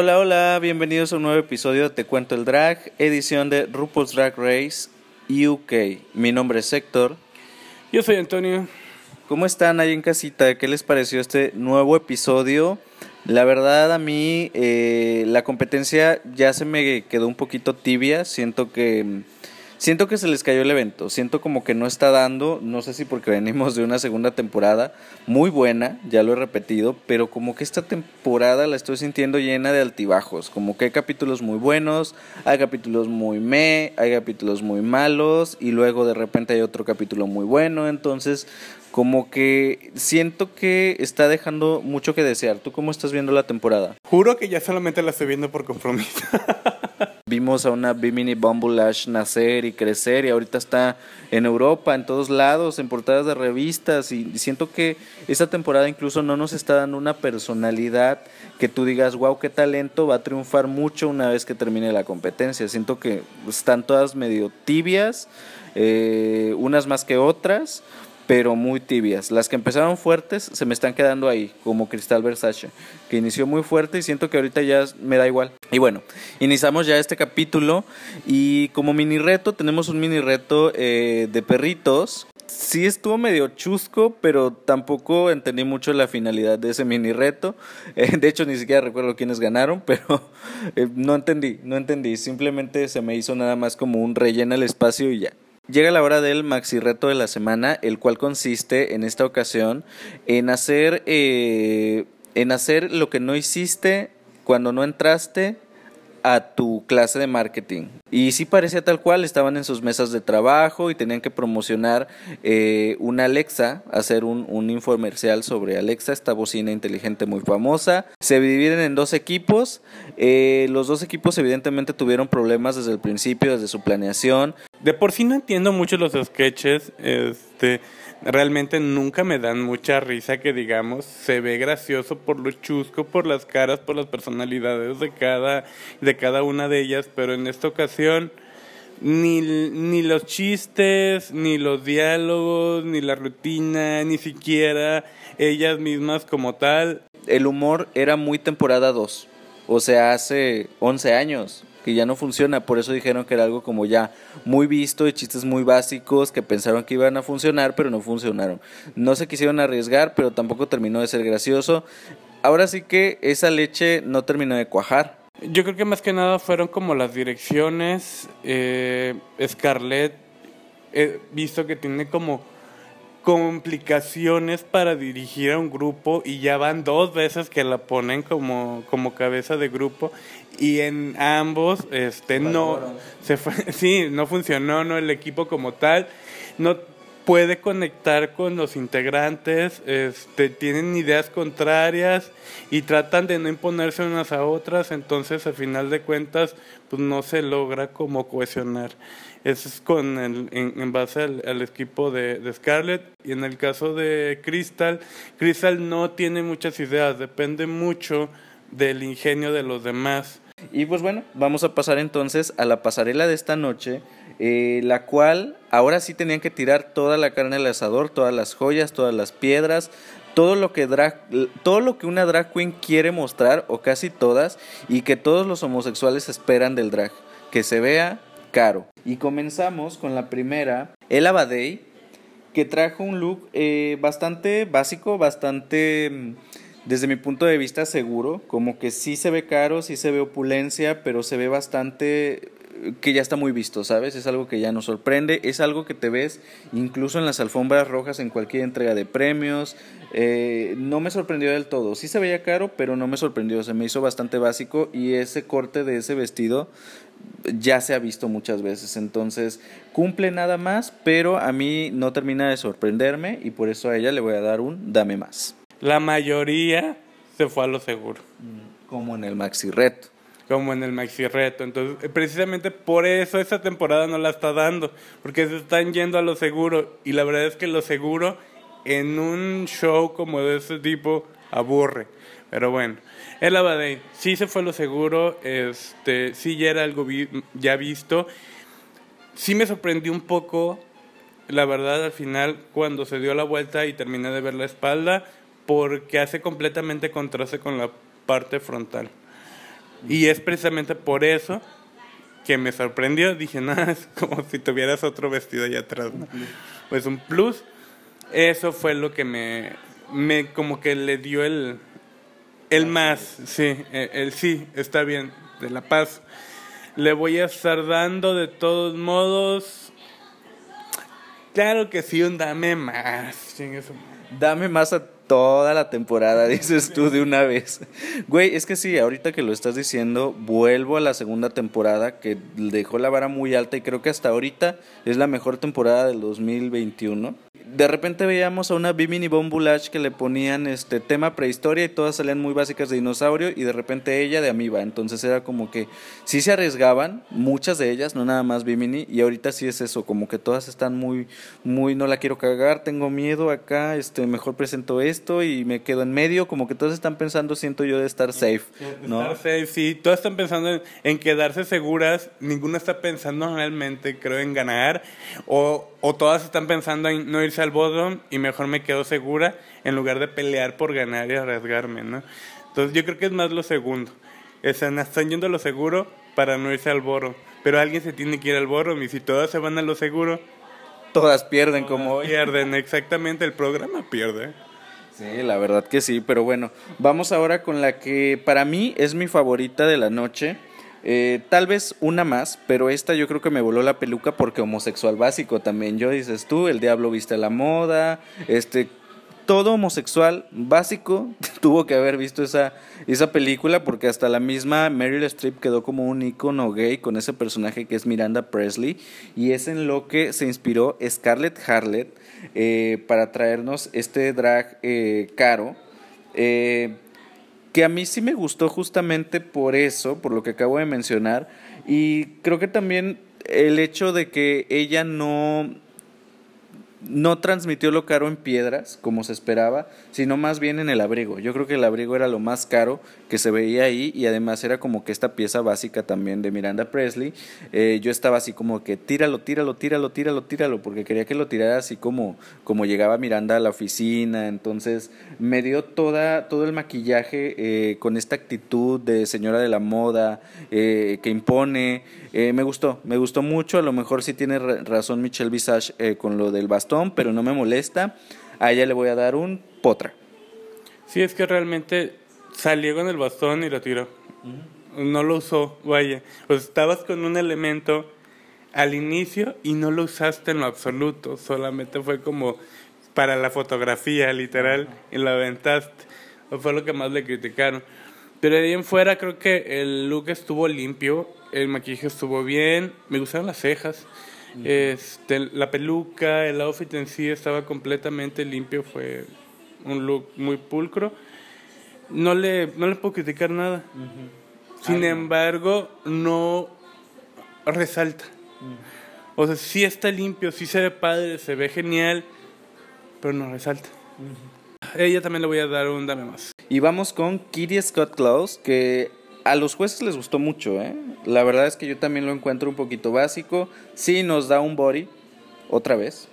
Hola, hola, bienvenidos a un nuevo episodio de Te Cuento el Drag, edición de RuPaul's Drag Race UK. Mi nombre es Héctor. Yo soy Antonio. ¿Cómo están ahí en casita? ¿Qué les pareció este nuevo episodio? La verdad a mí eh, la competencia ya se me quedó un poquito tibia, siento que Siento que se les cayó el evento, siento como que no está dando, no sé si porque venimos de una segunda temporada muy buena, ya lo he repetido, pero como que esta temporada la estoy sintiendo llena de altibajos, como que hay capítulos muy buenos, hay capítulos muy me, hay capítulos muy malos y luego de repente hay otro capítulo muy bueno, entonces como que siento que está dejando mucho que desear. ¿Tú cómo estás viendo la temporada? Juro que ya solamente la estoy viendo por compromiso. Vimos a una Bimini Bumble nacer y crecer y ahorita está en Europa, en todos lados, en portadas de revistas y siento que esta temporada incluso no nos está dando una personalidad que tú digas, wow, qué talento, va a triunfar mucho una vez que termine la competencia. Siento que están todas medio tibias, eh, unas más que otras, pero muy tibias. Las que empezaron fuertes se me están quedando ahí, como Cristal Versace, que inició muy fuerte y siento que ahorita ya me da igual. Y bueno, iniciamos ya este capítulo y como mini reto tenemos un mini reto eh, de perritos. Sí estuvo medio chusco, pero tampoco entendí mucho la finalidad de ese mini reto. Eh, de hecho, ni siquiera recuerdo quiénes ganaron, pero eh, no entendí, no entendí. Simplemente se me hizo nada más como un relleno el espacio y ya. Llega la hora del maxi reto de la semana, el cual consiste en esta ocasión en hacer, eh, en hacer lo que no hiciste cuando no entraste a tu clase de marketing. Y sí parecía tal cual, estaban en sus mesas de trabajo y tenían que promocionar eh, una Alexa, hacer un, un infomercial sobre Alexa, esta bocina inteligente muy famosa. Se dividen en dos equipos, eh, los dos equipos evidentemente tuvieron problemas desde el principio, desde su planeación. De por sí no entiendo mucho los sketches, este realmente nunca me dan mucha risa que digamos, se ve gracioso por lo chusco, por las caras, por las personalidades de cada, de cada una de ellas, pero en esta ocasión ni, ni los chistes, ni los diálogos, ni la rutina, ni siquiera ellas mismas como tal. El humor era muy temporada 2, o sea, hace 11 años, ya no funciona, por eso dijeron que era algo como ya muy visto, de chistes muy básicos que pensaron que iban a funcionar, pero no funcionaron. No se quisieron arriesgar, pero tampoco terminó de ser gracioso. Ahora sí que esa leche no terminó de cuajar. Yo creo que más que nada fueron como las direcciones. Eh, Scarlett, he visto que tiene como complicaciones para dirigir a un grupo y ya van dos veces que la ponen como, como cabeza de grupo y en ambos este no se fue, sí no funcionó no el equipo como tal no puede conectar con los integrantes este tienen ideas contrarias y tratan de no imponerse unas a otras entonces al final de cuentas pues no se logra como cohesionar eso es con el, en, base al, equipo de, de, Scarlett. Y en el caso de Crystal, Crystal no tiene muchas ideas, depende mucho del ingenio de los demás. Y pues bueno, vamos a pasar entonces a la pasarela de esta noche, eh, la cual ahora sí tenían que tirar toda la carne al asador, todas las joyas, todas las piedras, todo lo que drag, todo lo que una drag queen quiere mostrar o casi todas y que todos los homosexuales esperan del drag, que se vea caro. Y comenzamos con la primera, El Abadei, que trajo un look eh, bastante básico, bastante, mm, desde mi punto de vista, seguro. Como que sí se ve caro, sí se ve opulencia, pero se ve bastante que ya está muy visto, ¿sabes? Es algo que ya nos sorprende, es algo que te ves incluso en las alfombras rojas en cualquier entrega de premios. Eh, no me sorprendió del todo, sí se veía caro, pero no me sorprendió, se me hizo bastante básico y ese corte de ese vestido ya se ha visto muchas veces, entonces cumple nada más, pero a mí no termina de sorprenderme y por eso a ella le voy a dar un dame más. La mayoría se fue a lo seguro. Como en el maxi reto como en el Maxi Reto. Entonces, eh, precisamente por eso esta temporada no la está dando, porque se están yendo a lo seguro. Y la verdad es que lo seguro en un show como de ese tipo aburre. Pero bueno, el Abadei sí se fue lo seguro, este, sí ya era algo ya visto. Sí me sorprendió un poco, la verdad, al final, cuando se dio la vuelta y terminé de ver la espalda, porque hace completamente contraste con la parte frontal Y es precisamente por eso que me sorprendió. Dije, no, es como si tuvieras otro vestido allá atrás. Pues un plus. Eso fue lo que me, me como que le dio el, el más, sí, el, el sí, está bien, de la paz. Le voy a estar dando de todos modos. Claro que sí, un dame más. Dame más a toda la temporada, dices tú de una vez. Güey, es que sí, ahorita que lo estás diciendo, vuelvo a la segunda temporada que dejó la vara muy alta y creo que hasta ahorita es la mejor temporada del 2021. De repente veíamos a una Bimini Bombulash que le ponían este tema prehistoria y todas salían muy básicas de dinosaurio y de repente ella de amiba. Entonces era como que sí se arriesgaban, muchas de ellas, no nada más Bimini, y ahorita sí es eso, como que todas están muy, muy, no la quiero cagar, tengo miedo acá, este, mejor presento esto y me quedo en medio, como que todas están pensando, siento yo, de estar safe, ¿no? Estar safe, sí. Todas están pensando en, en quedarse seguras. Ninguna está pensando realmente, creo, en ganar. O, o todas están pensando en no irse al bottom y mejor me quedo segura en lugar de pelear por ganar y arriesgarme, ¿no? Entonces yo creo que es más lo segundo. Están, están yendo a lo seguro para no irse al boro. Pero alguien se tiene que ir al boro y si todas se van a lo seguro, Todas pierden como hoy. pierden. Exactamente, el programa pierde. Sí, la verdad que sí, pero bueno, vamos ahora con la que para mí es mi favorita de la noche. Eh, tal vez una más, pero esta yo creo que me voló la peluca porque homosexual básico también. Yo dices tú, el diablo viste la moda, este, todo homosexual básico tuvo que haber visto esa, esa película porque hasta la misma Meryl Streep quedó como un icono gay con ese personaje que es Miranda Presley y es en lo que se inspiró Scarlett Harlett eh, para traernos este drag eh, caro. Eh, que a mí sí me gustó justamente por eso, por lo que acabo de mencionar, y creo que también el hecho de que ella no no transmitió lo caro en piedras, como se esperaba, sino más bien en el abrigo. Yo creo que el abrigo era lo más caro que se veía ahí y además era como que esta pieza básica también de Miranda Presley. Eh, yo estaba así como que tíralo, tíralo, tíralo, tíralo, tíralo, porque quería que lo tirara así como, como llegaba Miranda a la oficina. Entonces me dio toda, todo el maquillaje eh, con esta actitud de señora de la moda eh, que impone. Eh, me gustó, me gustó mucho. A lo mejor sí tiene ra- razón Michelle Visage eh, con lo del bastón, pero no me molesta. A ella le voy a dar un potra. Sí, es que realmente salió con el bastón y lo tiró. No lo usó, vaya. Sea, estabas con un elemento al inicio y no lo usaste en lo absoluto. Solamente fue como para la fotografía, literal, y lo aventaste. Fue lo que más le criticaron. Pero de ahí en fuera creo que el look estuvo limpio, el maquillaje estuvo bien, me gustaron las cejas. Este, la peluca, el outfit en sí estaba completamente limpio, fue un look muy pulcro. No le, no le puedo criticar nada. Sin embargo, no resalta. O sea, sí está limpio, sí se ve padre, se ve genial, pero no resalta. Ella también le voy a dar un dame más. Y vamos con Kitty Scott Claus, que a los jueces les gustó mucho, ¿eh? La verdad es que yo también lo encuentro un poquito básico. Sí nos da un body, otra vez.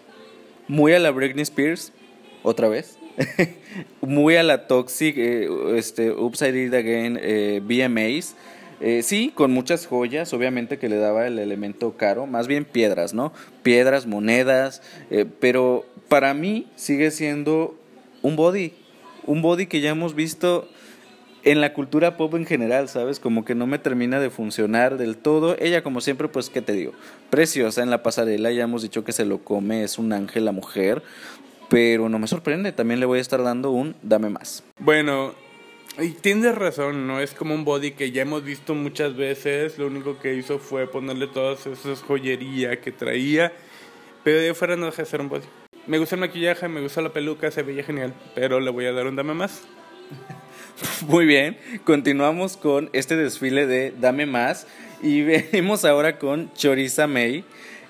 Muy a la Britney Spears, otra vez. Muy a la Toxic, eh, este, Upside It Again, eh, VMAs. Eh, sí, con muchas joyas, obviamente que le daba el elemento caro, más bien piedras, ¿no? Piedras, monedas, eh, pero para mí sigue siendo un body, un body que ya hemos visto en la cultura pop en general, ¿sabes? Como que no me termina de funcionar del todo. Ella, como siempre, pues, ¿qué te digo? Preciosa en la pasarela, ya hemos dicho que se lo come, es un ángel la mujer, pero no me sorprende, también le voy a estar dando un dame más. Bueno, y tienes razón, no es como un body que ya hemos visto muchas veces. Lo único que hizo fue ponerle todas esas joyería que traía, pero de fuera no deja de ser un body. Me gusta el maquillaje, me gusta la peluca, se veía genial, pero le voy a dar un dame más. Muy bien, continuamos con este desfile de Dame Más y venimos ahora con Choriza May,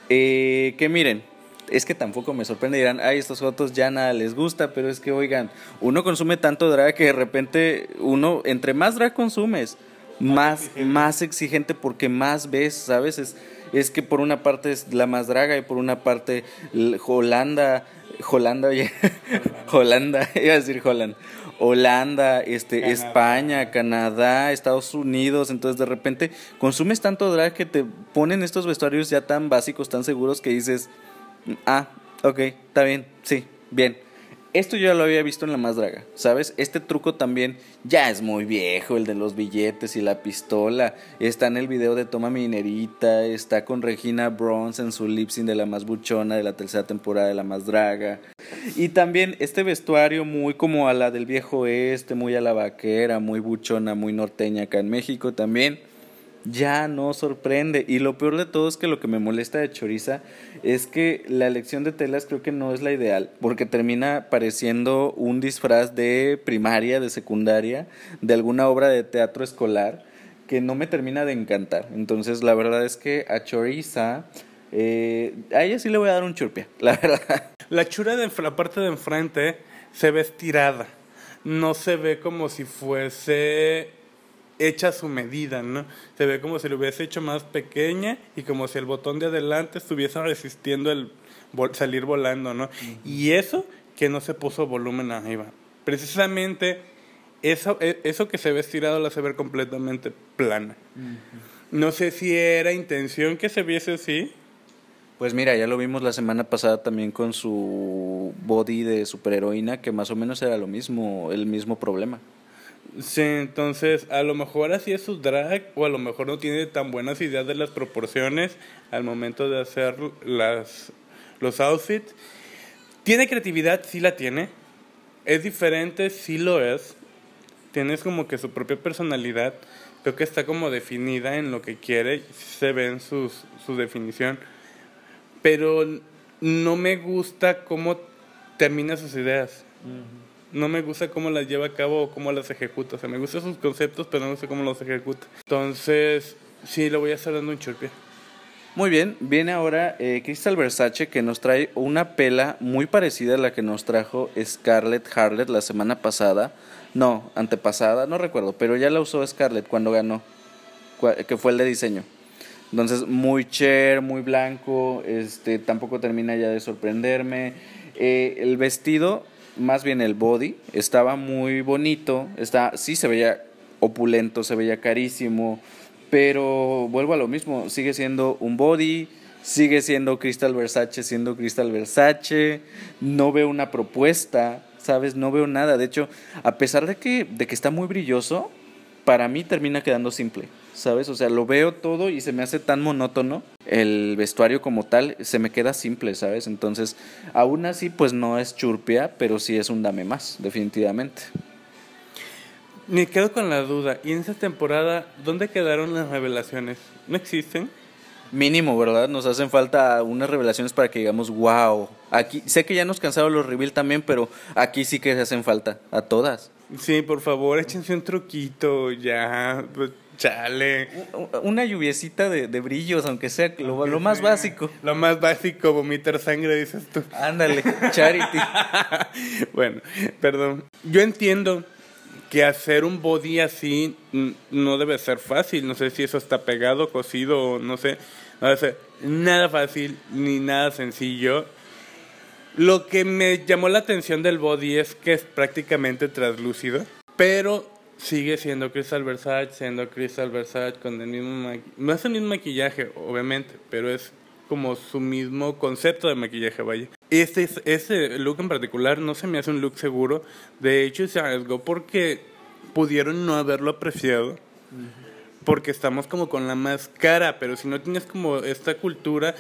eh, que miren, es que tampoco me sorprende, dirán, ay, estos fotos ya nada les gusta, pero es que, oigan, uno consume tanto drag que de repente uno, entre más drag consumes, más, más exigente porque más ves, ¿sabes? Es, es que por una parte es la más draga y por una parte Holanda, Holanda, oye. Holanda, iba a decir Holland. Holanda, este, Canadá. España, Canadá, Estados Unidos. Entonces, de repente, consumes tanto drag que te ponen estos vestuarios ya tan básicos, tan seguros que dices, ah, ok, está bien, sí, bien. Esto yo ya lo había visto en la más draga, ¿sabes? Este truco también ya es muy viejo, el de los billetes y la pistola. Está en el video de Toma Minerita, está con Regina Bronze en su lip sync de la más buchona de la tercera temporada de la más draga. Y también este vestuario muy como a la del viejo oeste, muy a la vaquera, muy buchona, muy norteña acá en México también ya no sorprende. Y lo peor de todo es que lo que me molesta de Choriza es que la elección de telas creo que no es la ideal, porque termina pareciendo un disfraz de primaria, de secundaria, de alguna obra de teatro escolar que no me termina de encantar. Entonces la verdad es que a Choriza, eh, a ella sí le voy a dar un churpia, la verdad. La chura de la parte de enfrente se ve estirada. No se ve como si fuese hecha su medida, ¿no? Se ve como si lo hubiese hecho más pequeña y como si el botón de adelante estuviese resistiendo el vol- salir volando, ¿no? Y eso que no se puso volumen arriba. Precisamente eso, e- eso que se ve estirado la hace ver completamente plana. No sé si era intención que se viese así. Pues mira, ya lo vimos la semana pasada también con su body de superheroína, que más o menos era lo mismo, el mismo problema. Sí, entonces a lo mejor así es su drag o a lo mejor no tiene tan buenas ideas de las proporciones al momento de hacer las, los outfits. Tiene creatividad, sí la tiene. Es diferente, sí lo es. Tienes como que su propia personalidad. Creo que está como definida en lo que quiere. Se ve en sus, su definición. Pero no me gusta cómo termina sus ideas. No me gusta cómo las lleva a cabo o cómo las ejecuta. O sea, me gustan sus conceptos, pero no sé cómo los ejecuta. Entonces, sí, le voy a estar dando un chorpe. Muy bien, viene ahora eh, Crystal Versace que nos trae una pela muy parecida a la que nos trajo Scarlett Harlett la semana pasada. No, antepasada, no recuerdo, pero ya la usó Scarlett cuando ganó, que fue el de diseño. Entonces, muy cher, muy blanco, este, tampoco termina ya de sorprenderme. Eh, el vestido, más bien el body, estaba muy bonito, está, sí se veía opulento, se veía carísimo, pero vuelvo a lo mismo, sigue siendo un body, sigue siendo Crystal Versace, siendo Crystal Versace, no veo una propuesta, ¿sabes? No veo nada, de hecho, a pesar de que, de que está muy brilloso, para mí termina quedando simple, ¿sabes? O sea, lo veo todo y se me hace tan monótono. El vestuario como tal se me queda simple, ¿sabes? Entonces, aún así, pues no es churpia, pero sí es un dame más, definitivamente. Me quedo con la duda. ¿Y en esa temporada dónde quedaron las revelaciones? ¿No existen? Mínimo, ¿verdad? Nos hacen falta unas revelaciones para que digamos, wow. Aquí, sé que ya nos cansaron los reveal también, pero aquí sí que se hacen falta, a todas. Sí, por favor, échense un truquito, ya. Chale. Una lluviecita de, de brillos, aunque sea lo, lo más básico. Lo más básico, vomitar sangre, dices tú. Ándale, charity. bueno, perdón. Yo entiendo que hacer un body así no debe ser fácil. No sé si eso está pegado, cosido o no sé. No debe ser nada fácil ni nada sencillo. Lo que me llamó la atención del body es que es prácticamente translúcido, pero sigue siendo Crystal Versace, siendo Crystal Versace con el mismo maqui- no es el mismo maquillaje, obviamente, pero es como su mismo concepto de maquillaje, vaya. Este, este look en particular no se me hace un look seguro, de hecho se arriesgó porque pudieron no haberlo apreciado, porque estamos como con la máscara, pero si no tienes como esta cultura,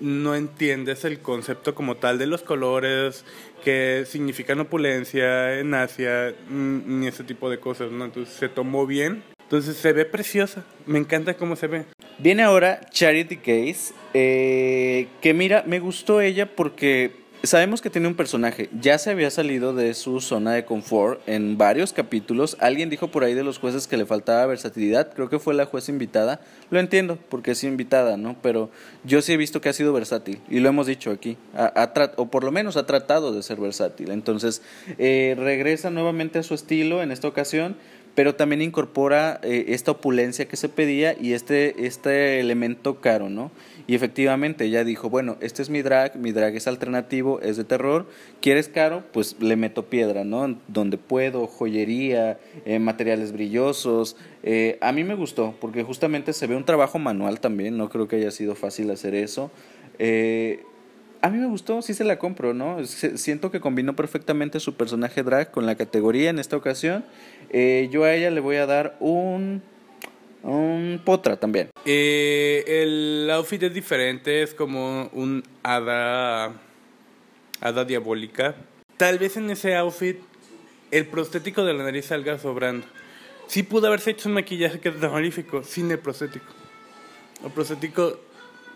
no entiendes el concepto como tal de los colores, que significan opulencia en Asia, ni ese tipo de cosas, ¿no? Entonces se tomó bien, entonces se ve preciosa, me encanta cómo se ve. Viene ahora Charity Case, eh, que mira, me gustó ella porque sabemos que tiene un personaje, ya se había salido de su zona de confort en varios capítulos, alguien dijo por ahí de los jueces que le faltaba versatilidad, creo que fue la jueza invitada, lo entiendo porque es invitada, ¿no? Pero yo sí he visto que ha sido versátil y lo hemos dicho aquí, o por lo menos ha tratado de ser versátil, entonces eh, regresa nuevamente a su estilo en esta ocasión pero también incorpora eh, esta opulencia que se pedía y este, este elemento caro, ¿no? Y efectivamente ella dijo, bueno, este es mi drag, mi drag es alternativo, es de terror, ¿quieres caro? Pues le meto piedra, ¿no? Donde puedo, joyería, eh, materiales brillosos. Eh, a mí me gustó, porque justamente se ve un trabajo manual también, no creo que haya sido fácil hacer eso. A mí me gustó, sí se la compro, ¿no? siento que combinó perfectamente su personaje drag con la categoría en esta ocasión. yo a ella le voy a dar un un potra también. Eh, el outfit es diferente, es como un hada, hada diabólica. Tal vez en ese outfit el prostético de la nariz salga sobrando. Sí pudo haberse hecho un maquillaje que es terrorífico sin el prostético. El prostético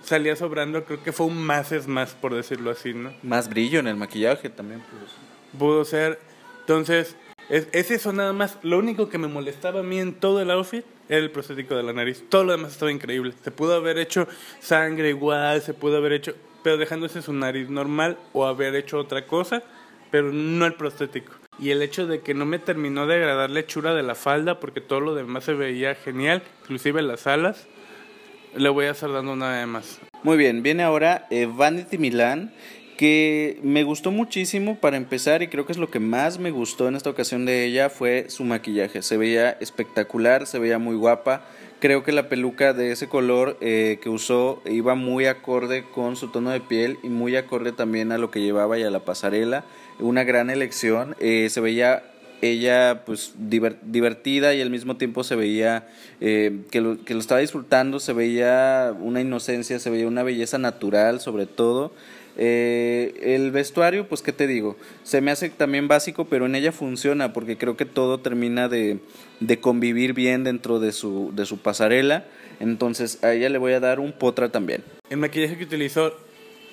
salía sobrando, creo que fue un más es más, por decirlo así, ¿no? Más brillo en el maquillaje también pudo ser. Pudo ser. Entonces, es, es, eso nada más. Lo único que me molestaba a mí en todo el outfit era el prostético de la nariz. Todo lo demás estaba increíble. Se pudo haber hecho sangre igual, se pudo haber hecho, pero dejándose su nariz normal o haber hecho otra cosa, pero no el prostético. Y el hecho de que no me terminó de agradar la hechura de la falda, porque todo lo demás se veía genial, inclusive las alas, le voy a estar dando una de más. Muy bien, viene ahora eh, Vanity Milan que me gustó muchísimo para empezar y creo que es lo que más me gustó en esta ocasión de ella fue su maquillaje. Se veía espectacular, se veía muy guapa. Creo que la peluca de ese color eh, que usó iba muy acorde con su tono de piel y muy acorde también a lo que llevaba y a la pasarela. Una gran elección. Eh, se veía ella pues divertida y al mismo tiempo se veía eh, que, lo, que lo estaba disfrutando, se veía una inocencia, se veía una belleza natural sobre todo. Eh, el vestuario, pues qué te digo, se me hace también básico, pero en ella funciona porque creo que todo termina de, de convivir bien dentro de su, de su pasarela. Entonces a ella le voy a dar un potra también. El maquillaje que utilizó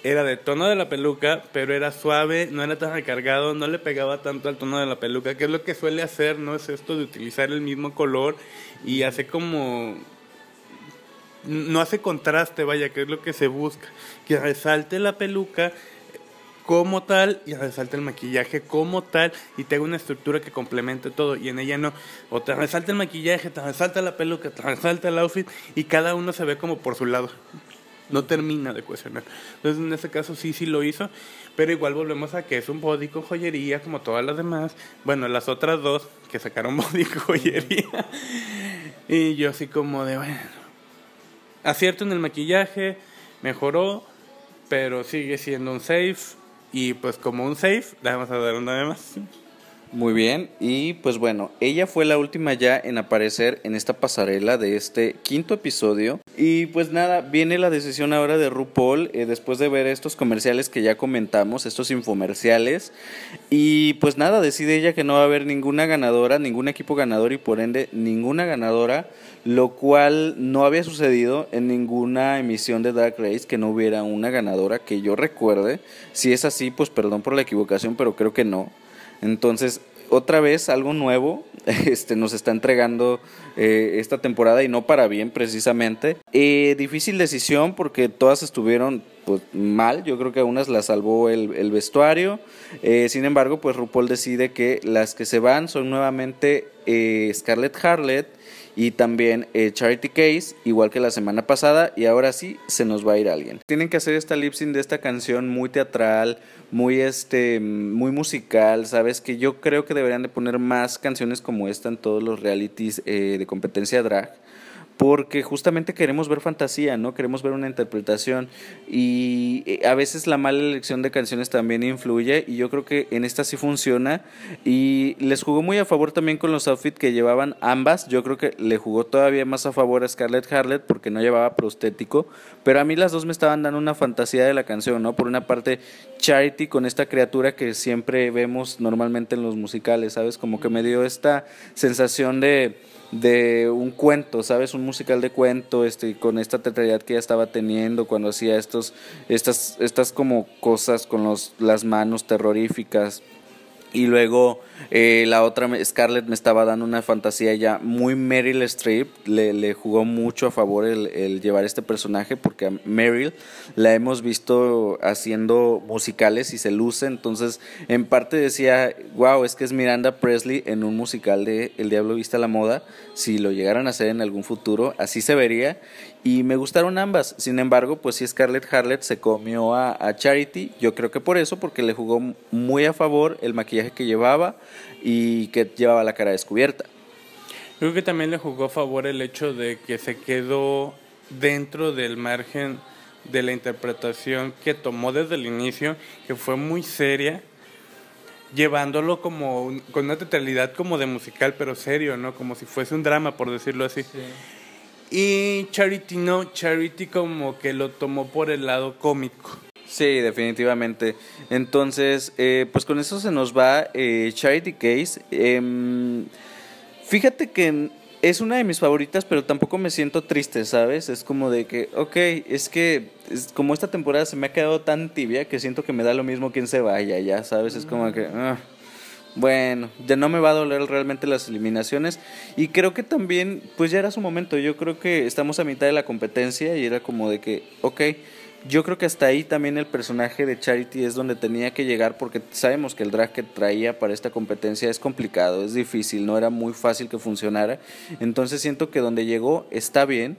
era de tono de la peluca, pero era suave, no era tan recargado, no le pegaba tanto al tono de la peluca, que es lo que suele hacer, ¿no? Es esto de utilizar el mismo color y hace como no hace contraste, vaya, que es lo que se busca, que resalte la peluca como tal y resalte el maquillaje como tal y tenga una estructura que complemente todo y en ella no, o te resalta el maquillaje, te resalta la peluca, te resalta el outfit y cada uno se ve como por su lado. No termina de cuestionar. Entonces en este caso sí, sí lo hizo, pero igual volvemos a que es un body con joyería como todas las demás. Bueno, las otras dos que sacaron body con joyería. Y yo así como de, bueno, acierto en el maquillaje, mejoró, pero sigue siendo un safe. Y pues como un safe, le vamos a dar una de más. Muy bien, y pues bueno, ella fue la última ya en aparecer en esta pasarela de este quinto episodio. Y pues nada, viene la decisión ahora de RuPaul eh, después de ver estos comerciales que ya comentamos, estos infomerciales. Y pues nada, decide ella que no va a haber ninguna ganadora, ningún equipo ganador y por ende ninguna ganadora, lo cual no había sucedido en ninguna emisión de Dark Race que no hubiera una ganadora que yo recuerde. Si es así, pues perdón por la equivocación, pero creo que no. Entonces, otra vez algo nuevo este, nos está entregando eh, esta temporada y no para bien precisamente. Eh, difícil decisión porque todas estuvieron pues, mal, yo creo que a unas las salvó el, el vestuario, eh, sin embargo pues RuPaul decide que las que se van son nuevamente Scarlett Harlett y también Charity Case, igual que la semana pasada, y ahora sí se nos va a ir alguien. Tienen que hacer esta lip sync de esta canción muy teatral, muy este muy musical, sabes que yo creo que deberían de poner más canciones como esta en todos los realities eh, de competencia drag porque justamente queremos ver fantasía, ¿no? Queremos ver una interpretación y eh, a veces la mala elección de canciones también influye y yo creo que en esta sí funciona y les jugó muy a favor también con los outfits que llevaban ambas, yo creo que le jugó todavía más a favor a Scarlett Harlett porque no llevaba prostético, pero a mí las dos me estaban dando una fantasía de la canción, ¿no? Por una parte Charity con esta criatura que siempre vemos normalmente en los musicales, ¿sabes? Como que me dio esta sensación de de un cuento, ¿sabes? Un musical de cuento, este, con esta teatralidad que ella estaba teniendo cuando hacía estos, estas, estas como cosas con los, las manos terroríficas. Y luego Eh, la otra, Scarlett, me estaba dando una fantasía ya muy Meryl Streep. Le, le jugó mucho a favor el, llevar este personaje porque a Meryl la hemos visto haciendo musicales y se luce. Entonces, en parte decía, wow, es que es Miranda Presley en un musical de El Diablo Vista a la Moda. Si lo llegaran a hacer en algún futuro, así se vería. Y me gustaron ambas. Sin embargo, pues si Scarlett Harlett se comió a, a Charity. Yo creo que por eso, porque le jugó muy a favor el maquillaje que llevaba y que llevaba la cara descubierta. Creo que también le jugó a favor el hecho de que se quedó dentro del margen de la interpretación que tomó desde el inicio, que fue muy seria, llevándolo como con una totalidad como de musical, pero serio, ¿no? Como si fuese un drama, por decirlo así. Sí. Y Charity no, Charity como que lo tomó por el lado cómico. Sí, definitivamente. Entonces, eh, pues con eso se nos va eh, Charity Case. Eh, fíjate que es una de mis favoritas, pero tampoco me siento triste, ¿sabes? Es como de que, ok, es que es como esta temporada se me ha quedado tan tibia que siento que me da lo mismo quien se vaya, ya, ¿sabes? Es como que... Uh, bueno, ya no me va a doler realmente las eliminaciones y creo que también, pues ya era su momento, yo creo que estamos a mitad de la competencia y era como de que, ok, yo creo que hasta ahí también el personaje de Charity es donde tenía que llegar porque sabemos que el drag que traía para esta competencia es complicado, es difícil, no era muy fácil que funcionara. Entonces siento que donde llegó está bien.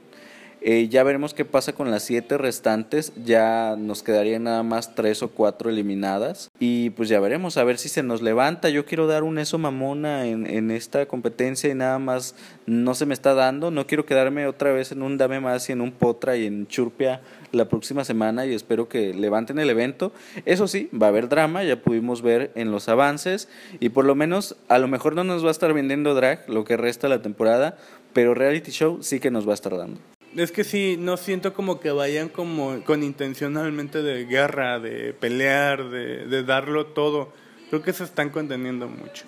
Eh, ya veremos qué pasa con las siete restantes. Ya nos quedarían nada más tres o cuatro eliminadas. Y pues ya veremos, a ver si se nos levanta. Yo quiero dar un eso mamona en, en esta competencia y nada más no se me está dando. No quiero quedarme otra vez en un dame más y en un potra y en churpia la próxima semana y espero que levanten el evento. Eso sí, va a haber drama, ya pudimos ver en los avances y por lo menos a lo mejor no nos va a estar vendiendo drag lo que resta la temporada, pero reality show sí que nos va a estar dando. Es que sí, no siento como que vayan como con intencionalmente de guerra, de pelear, de, de darlo todo. Creo que se están conteniendo mucho.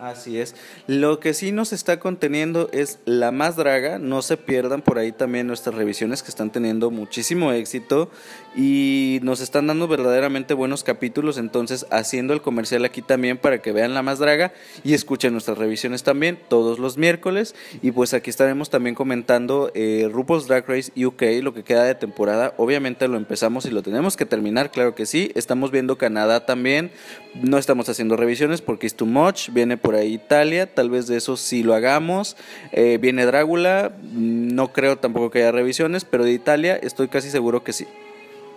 Así es. Lo que sí nos está conteniendo es la más draga. No se pierdan por ahí también nuestras revisiones que están teniendo muchísimo éxito y nos están dando verdaderamente buenos capítulos. Entonces, haciendo el comercial aquí también para que vean la más draga y escuchen nuestras revisiones también todos los miércoles. Y pues aquí estaremos también comentando eh, RuPaul's Drag Race UK, lo que queda de temporada. Obviamente lo empezamos y lo tenemos que terminar, claro que sí. Estamos viendo Canadá también. No estamos haciendo revisiones porque es too much. Viene por ahí Italia, tal vez de eso sí lo hagamos. Eh, viene Drácula, no creo tampoco que haya revisiones, pero de Italia estoy casi seguro que sí.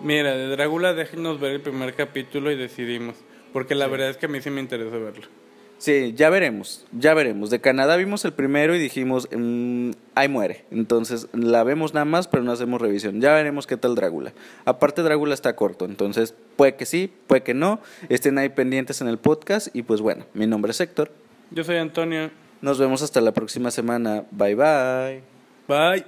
Mira, de Drácula déjenos ver el primer capítulo y decidimos, porque la sí. verdad es que a mí sí me interesa verlo. Sí, ya veremos, ya veremos. De Canadá vimos el primero y dijimos, mmm, ahí muere. Entonces la vemos nada más, pero no hacemos revisión. Ya veremos qué tal Drácula. Aparte Drácula está corto, entonces puede que sí, puede que no. Estén ahí pendientes en el podcast y pues bueno, mi nombre es Héctor. Yo soy Antonio. Nos vemos hasta la próxima semana. Bye bye. Bye.